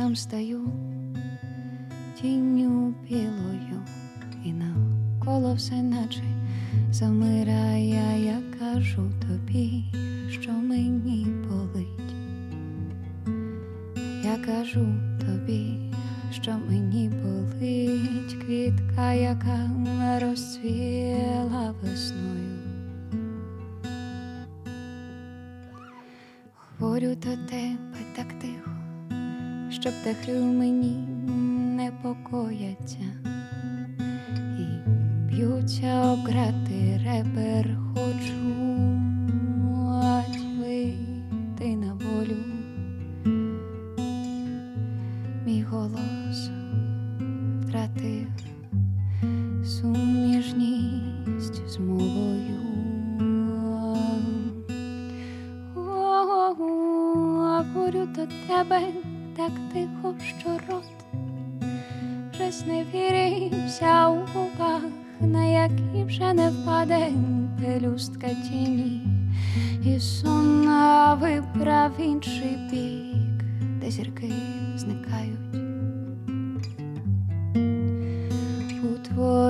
сам стаю тінню білою, і навколо все наче замирає, я кажу тобі, що мені болить. Я кажу тобі, що мені болить квітка, яка розцвіла весною. Говорю до тебе так тихо, щоб дахлю мені не покояться. І б'ються обрати ребер хочу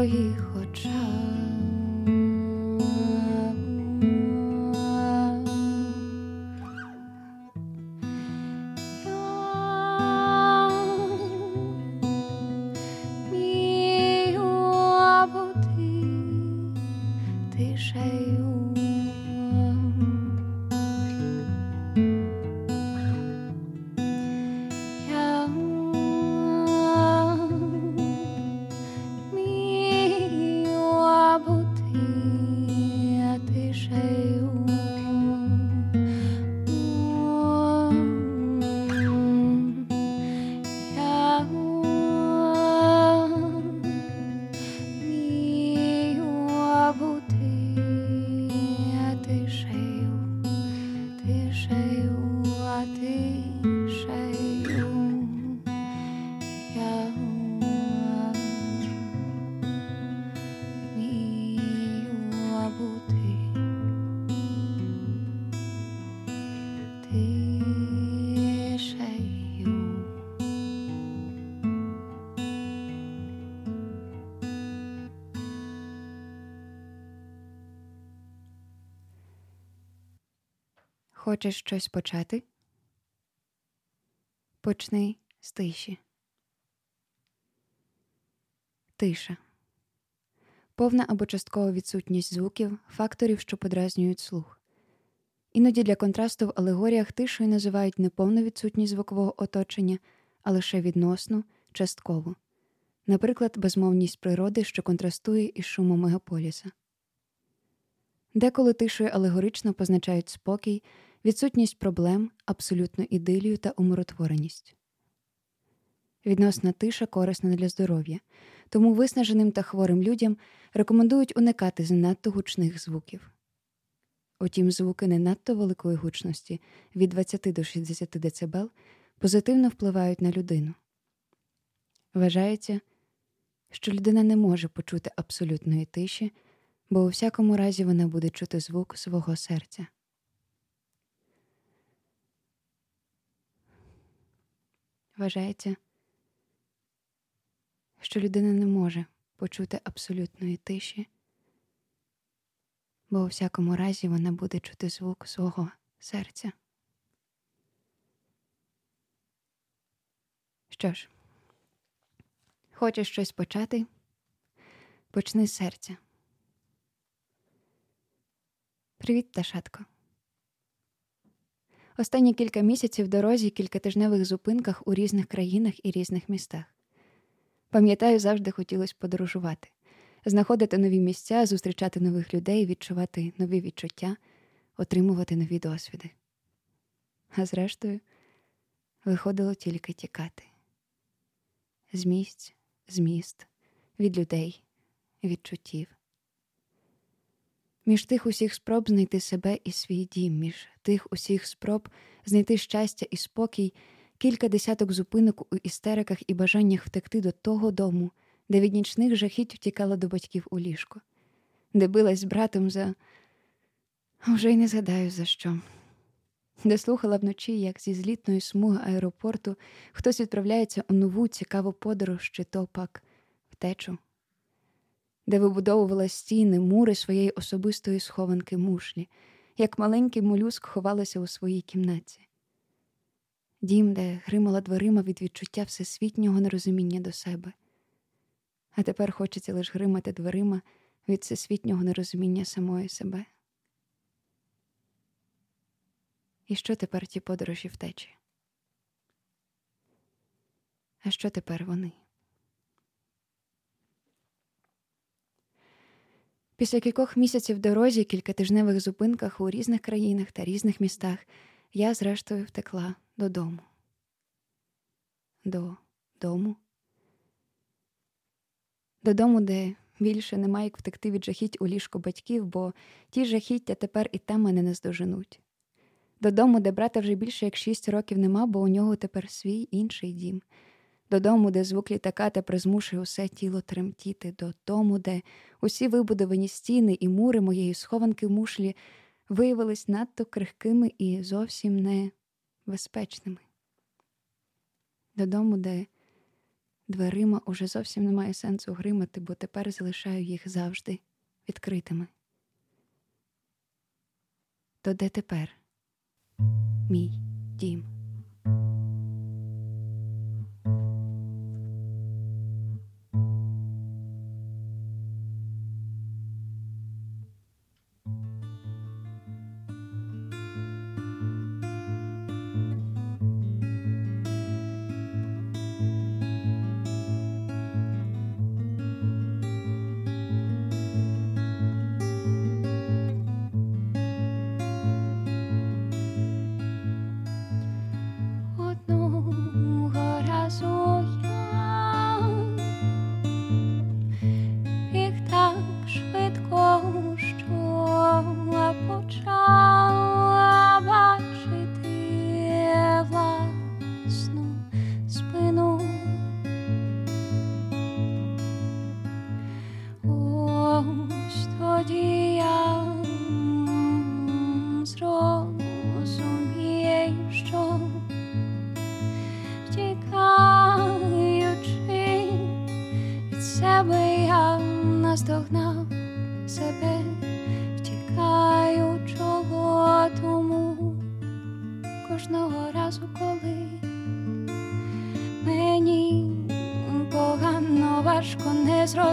一火车。Хочеш щось почати? Почни з тиші. Тиша. Повна або часткова відсутність звуків, факторів, що подразнюють слух. Іноді для контрасту в алегоріях тишою називають не повну відсутність звукового оточення, а лише відносну, часткову. Наприклад, безмовність природи, що контрастує із шумом мегаполіса. Деколи тишою алегорично позначають спокій, відсутність проблем, абсолютну ідилію та умиротвореність. Відносна тиша корисна для здоров'я, тому виснаженим та хворим людям рекомендують уникати занадто гучних звуків. Утім, звуки не надто великої гучності від 20 до 60 дБ позитивно впливають на людину. Вважається, що людина не може почути абсолютної тиші, бо у всякому разі вона буде чути звук свого серця. Вважається, що людина не може почути абсолютної тиші, бо у всякому разі вона буде чути звук свого серця. Що ж, хочеш щось почати? Почни з серця. Привіт, Ташатко. Останні кілька місяців в дорозі, кількатижневих зупинках у різних країнах і різних містах. Пам'ятаю, завжди хотілося подорожувати, знаходити нові місця, зустрічати нових людей, відчувати нові відчуття, отримувати нові досвіди. А зрештою, виходило тільки тікати з місць, з міст, від людей, відчуттів. Між тих усіх спроб знайти себе і свій дім, між тих усіх спроб знайти щастя і спокій, кілька десяток зупинок у істериках і бажаннях втекти до того дому, де від нічних жахіть втікала до батьків у ліжко, де билась з братом за. Вже й не згадаю за що. де слухала вночі, як зі злітної смуги аеропорту хтось відправляється у нову цікаву подорож чи то пак втечу, де вибудовувала стіни, мури своєї особистої схованки мушлі, як маленький молюск ховалася у своїй кімнаті. Дім, де гримала дверима від відчуття всесвітнього нерозуміння до себе. А тепер хочеться лише гримати дверима від всесвітнього нерозуміння самої себе. І що тепер ті подорожі втечі? А що тепер вони? Після кількох місяців дорозі, кількатижневих зупинках у різних країнах та різних містах, я, зрештою, втекла додому. До дому. Додому, де більше немає як втекти від жахіть у ліжко батьків, бо ті жахіття тепер і там мене не здоженуть додому, де брата вже більше як шість років нема, бо у нього тепер свій інший дім, додому, де звук літака тепер змушує усе тіло тремтіти, додому, де усі вибудовані стіни і мури моєї схованки мушлі виявились надто крихкими і зовсім не безпечними. Додому, де дверима уже зовсім немає сенсу гримати, бо тепер залишаю їх завжди відкритими. То де тепер? мій дім.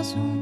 corazón.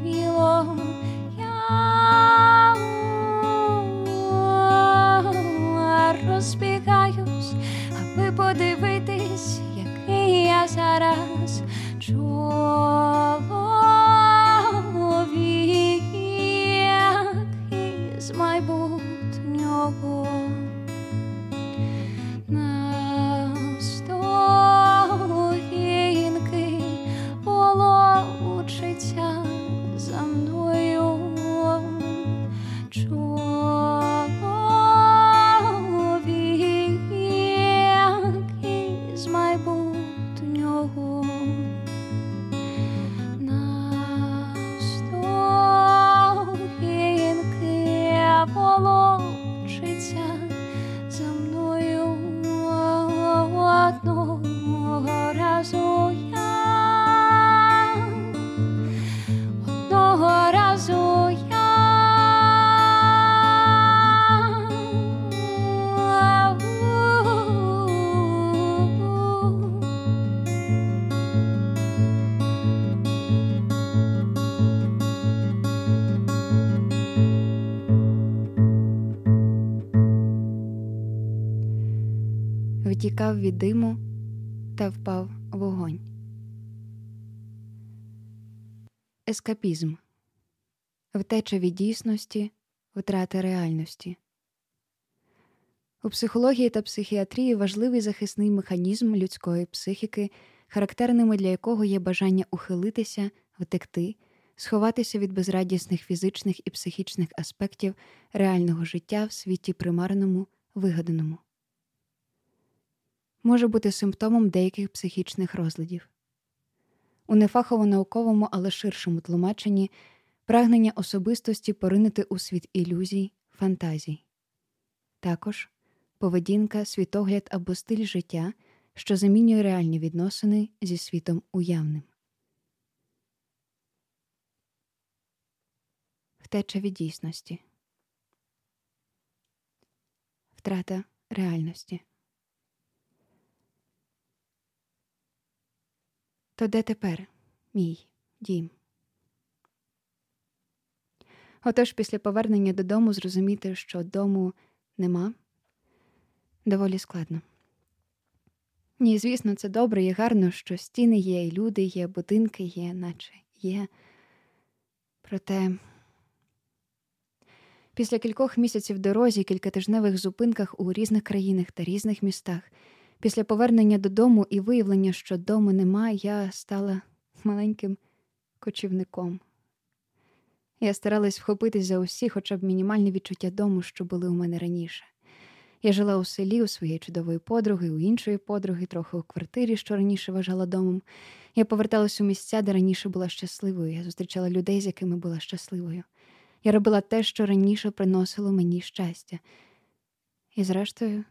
Втікав від диму та впав вогонь. Ескапізм втеча від дійсності, втрата реальності. У психології та психіатрії важливий захисний механізм людської психіки, характерними для якого є бажання ухилитися, втекти, сховатися від безрадісних фізичних і психічних аспектів реального життя в світі примарному, вигаданому може бути симптомом деяких психічних розладів. У нефахово науковому, але ширшому тлумаченні прагнення особистості поринути у світ ілюзій, фантазій. Також поведінка, світогляд або стиль життя, що замінює реальні відносини зі світом уявним. Втеча від дійсності. Втрата реальності. То де тепер мій дім? Отож, після повернення додому зрозуміти, що дому нема, доволі складно. Ні, звісно, це добре і гарно, що стіни є, і люди є, будинки є, наче є. Проте після кількох місяців дорозі, кількатижневих зупинках у різних країнах та різних містах, після повернення додому і виявлення, що дому нема, я стала маленьким кочівником. Я старалась вхопитись за усі, хоча б мінімальні відчуття дому, що були у мене раніше. Я жила у селі у своєї чудової подруги, у іншої подруги, трохи у квартирі, що раніше вважала домом. Я поверталась у місця, де раніше була щасливою. Я зустрічала людей, з якими була щасливою. Я робила те, що раніше приносило мені щастя. І, зрештою,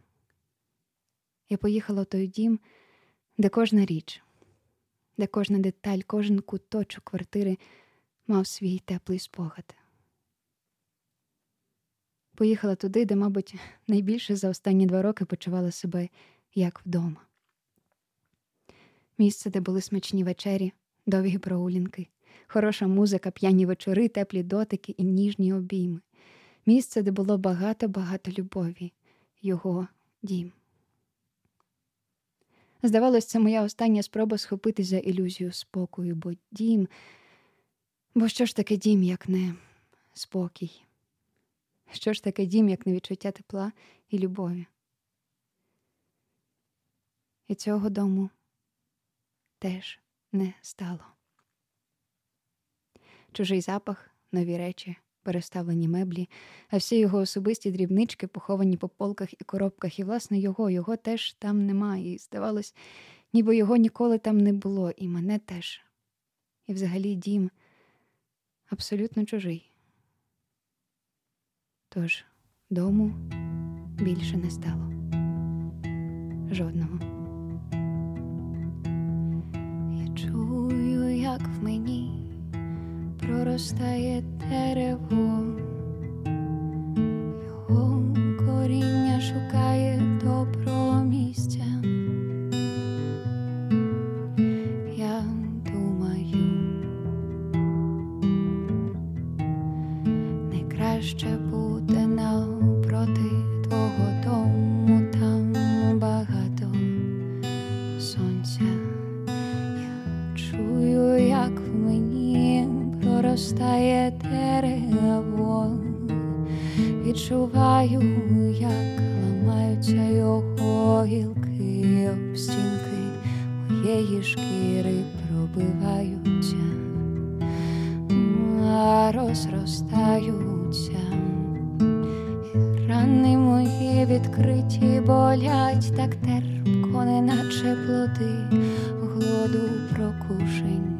я поїхала в той дім, де кожна річ, де кожна деталь, кожен куточок квартири мав свій теплий спогад. Поїхала туди, де, мабуть, найбільше за останні два роки почувала себе як вдома. Місце, де були смачні вечері, довгі прогулянки, хороша музика, п'яні вечори, теплі дотики і ніжні обійми. Місце, де було багато-багато любові, його дім. Здавалось, це моя остання спроба схопитись за ілюзію спокою, бо дім, бо що ж таке дім, як не спокій? Що ж таке дім, як не відчуття тепла і любові? І цього дому теж не стало. Чужий запах, нові речі, переставлені меблі, а всі його особисті дрібнички поховані по полках і коробках, і, власне, його, його теж там немає. І здавалось, ніби його ніколи там не було, і мене теж. І взагалі дім абсолютно чужий. Тож дому більше не стало жодного. Я чую, як в мені проростає дерево, його коріння шукає доброго проростає дерево, відчуваю, як ламаються його гілки об стінки моєї шкіри пробиваються, а розростаються. Рани мої відкриті болять так терпко, неначе плоди голоду прокушені.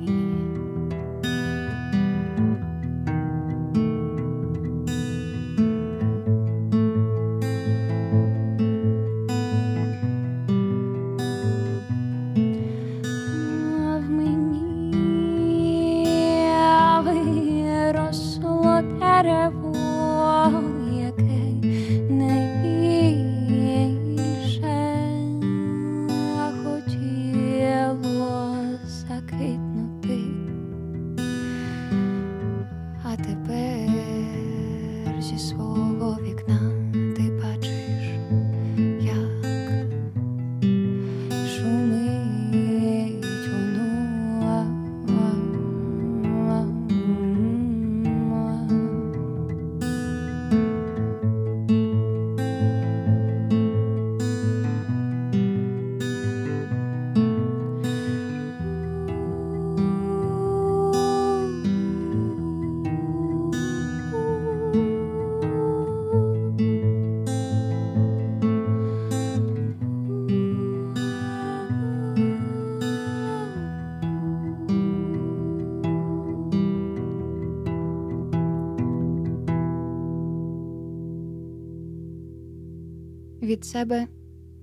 Від себе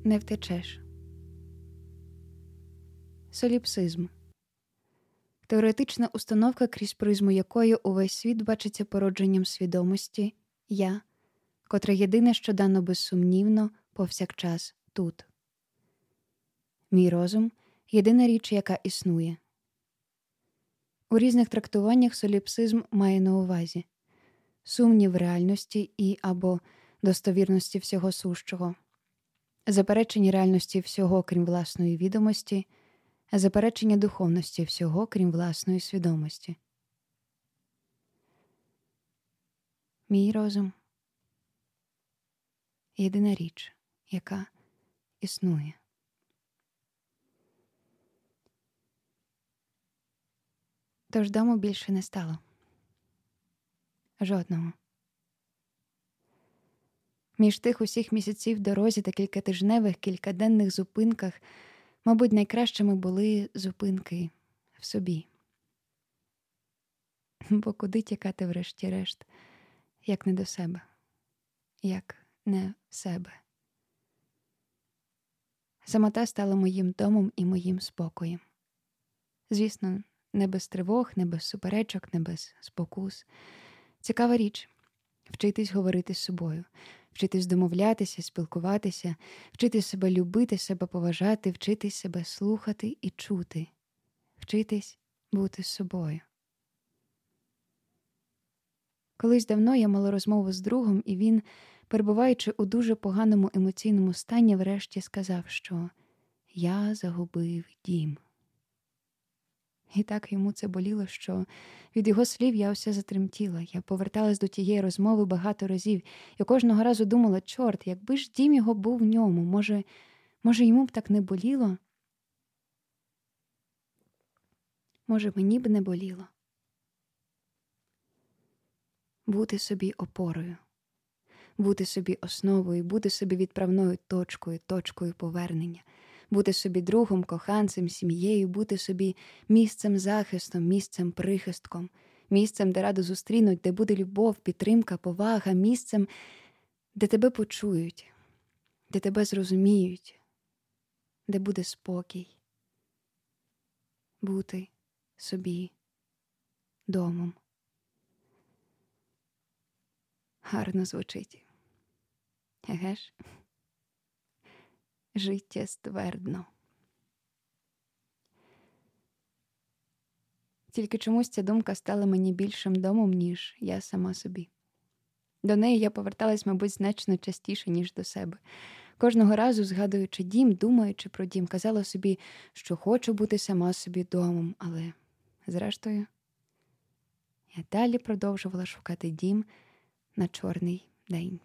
не втечеш. Соліпсизм теоретична установка, крізь призму якої увесь світ бачиться породженням свідомості я, котре єдине, що дано безсумнівно повсякчас тут. Мій розум єдина річ, яка існує. У різних трактуваннях соліпсизм має на увазі сумнів реальності і або достовірності всього сущого, заперечення реальності всього, крім власної відомості, заперечення духовності всього, крім власної свідомості. Мій розум єдина річ, яка існує. Тож дому більше не стало. Жодного. Між тих усіх місяців дорозі та кількатижневих, кількаденних зупинках, мабуть, найкращими були зупинки в собі. Бо куди тікати, врешті-решт, як не до себе, як не в себе. Самота стала моїм домом і моїм спокоєм. Звісно, не без тривог, не без суперечок, не без спокус. Цікава річ вчитись говорити з собою, вчитись домовлятися, спілкуватися, вчити себе любити, себе поважати, вчитись себе слухати і чути, вчитись бути собою. Колись давно я мала розмову з другом, і він, перебуваючи у дуже поганому емоційному стані, врешті сказав, що я загубив дім. І так йому це боліло, що від його слів я усе затремтіла. Я поверталась до тієї розмови багато разів і кожного разу думала, чорт, якби ж дім його був в ньому, може, може, йому б так не боліло? Може, мені б не боліло? Бути собі опорою, бути собі основою, бути собі відправною точкою, точкою повернення бути собі другом, коханцем, сім'єю, бути собі місцем захистом, місцем прихистком, місцем, де радо зустрінуть, де буде любов, підтримка, повага, місцем, де тебе почують, де тебе зрозуміють, де буде спокій, бути собі домом. Гарно звучить. Еге ж? Життєствердно. Тільки чомусь ця думка стала мені більшим домом, ніж я сама собі. До неї я поверталась, мабуть, значно частіше, ніж до себе. Кожного разу, згадуючи дім, думаючи про дім, казала собі, що хочу бути сама собі домом, але, зрештою, я далі продовжувала шукати дім на чорний день.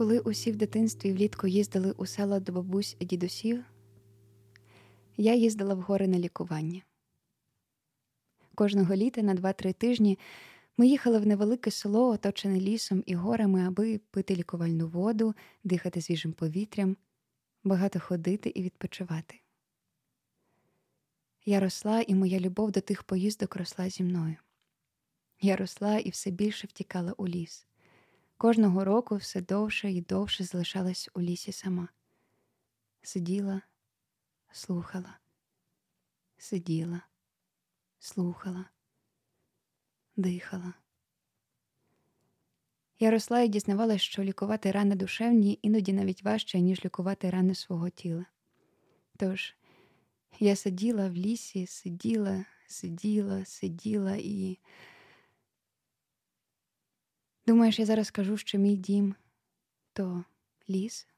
Коли усі в дитинстві влітку їздили у села до бабусь і дідусів, я їздила в гори на лікування. Кожного літа на 2-3 тижні ми їхали в невелике село, оточене лісом і горами, аби пити лікувальну воду, дихати свіжим повітрям, багато ходити і відпочивати. Я росла, і моя любов до тих поїздок росла зі мною. Я росла і все більше втікала у ліс. Кожного року все довше і довше залишалась у лісі сама. Сиділа, слухала, сиділа, слухала, дихала. Я росла і дізнавалася, що лікувати рани душевні іноді навіть важче, ніж лікувати рани свого тіла. Тож я сиділа в лісі, сиділа, сиділа, сиділа і. Думаєш, я зараз скажу, що мій дім то ліс,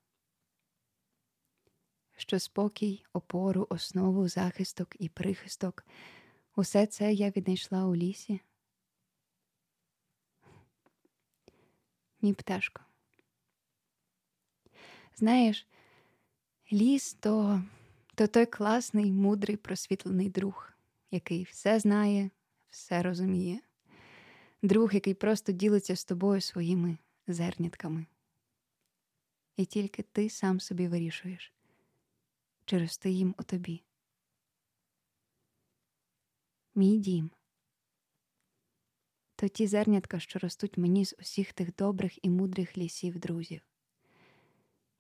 що спокій, опору, основу, захисток і прихисток усе це я віднайшла у лісі. Ні, пташко. Знаєш, ліс то, то той класний, мудрий, просвітлений друг, який все знає, все розуміє друг, який просто ділиться з тобою своїми зернятками. І тільки ти сам собі вирішуєш, чи рости їм у тобі. Мій дім. То ті зернятка, що ростуть мені з усіх тих добрих і мудрих лісів друзів.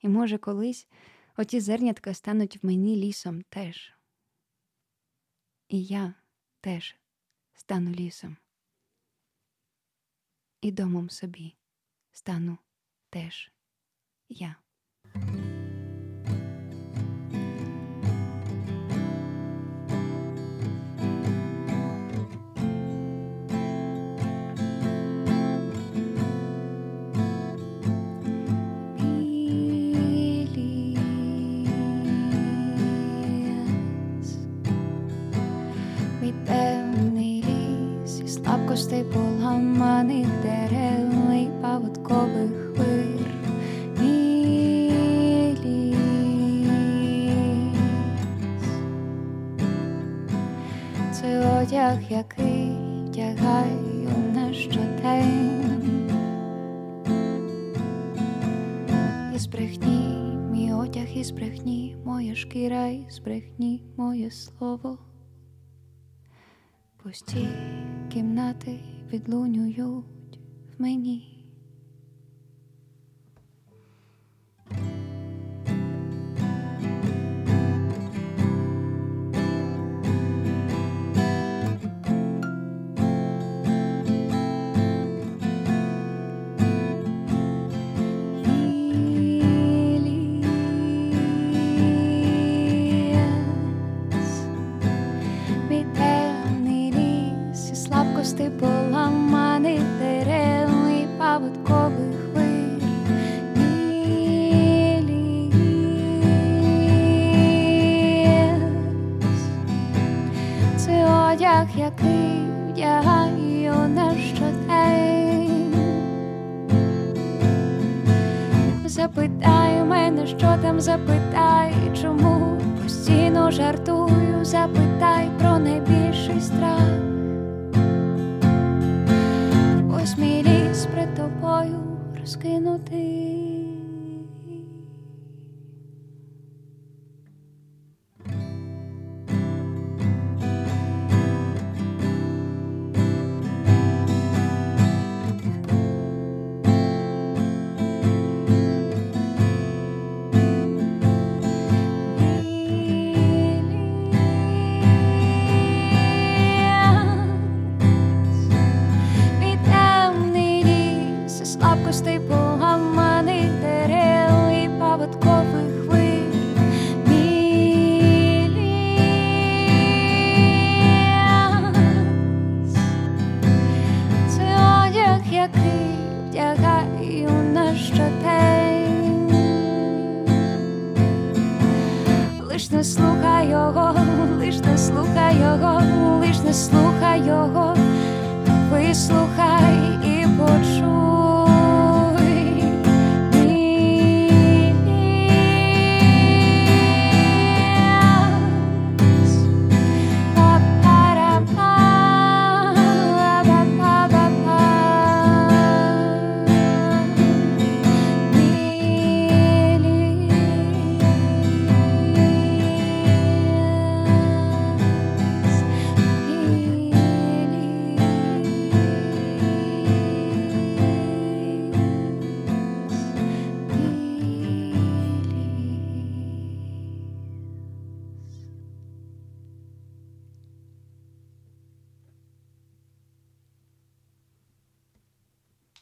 І, може, колись оті зернятка стануть в мені лісом теж. І я теж стану лісом і домом собі стану теж я. брехні моє слово, пусті кімнати відлунюють в мені. que no te. лиш не слухай його, лиш не слухай його, лиш не слухай його, вислухай і почуй.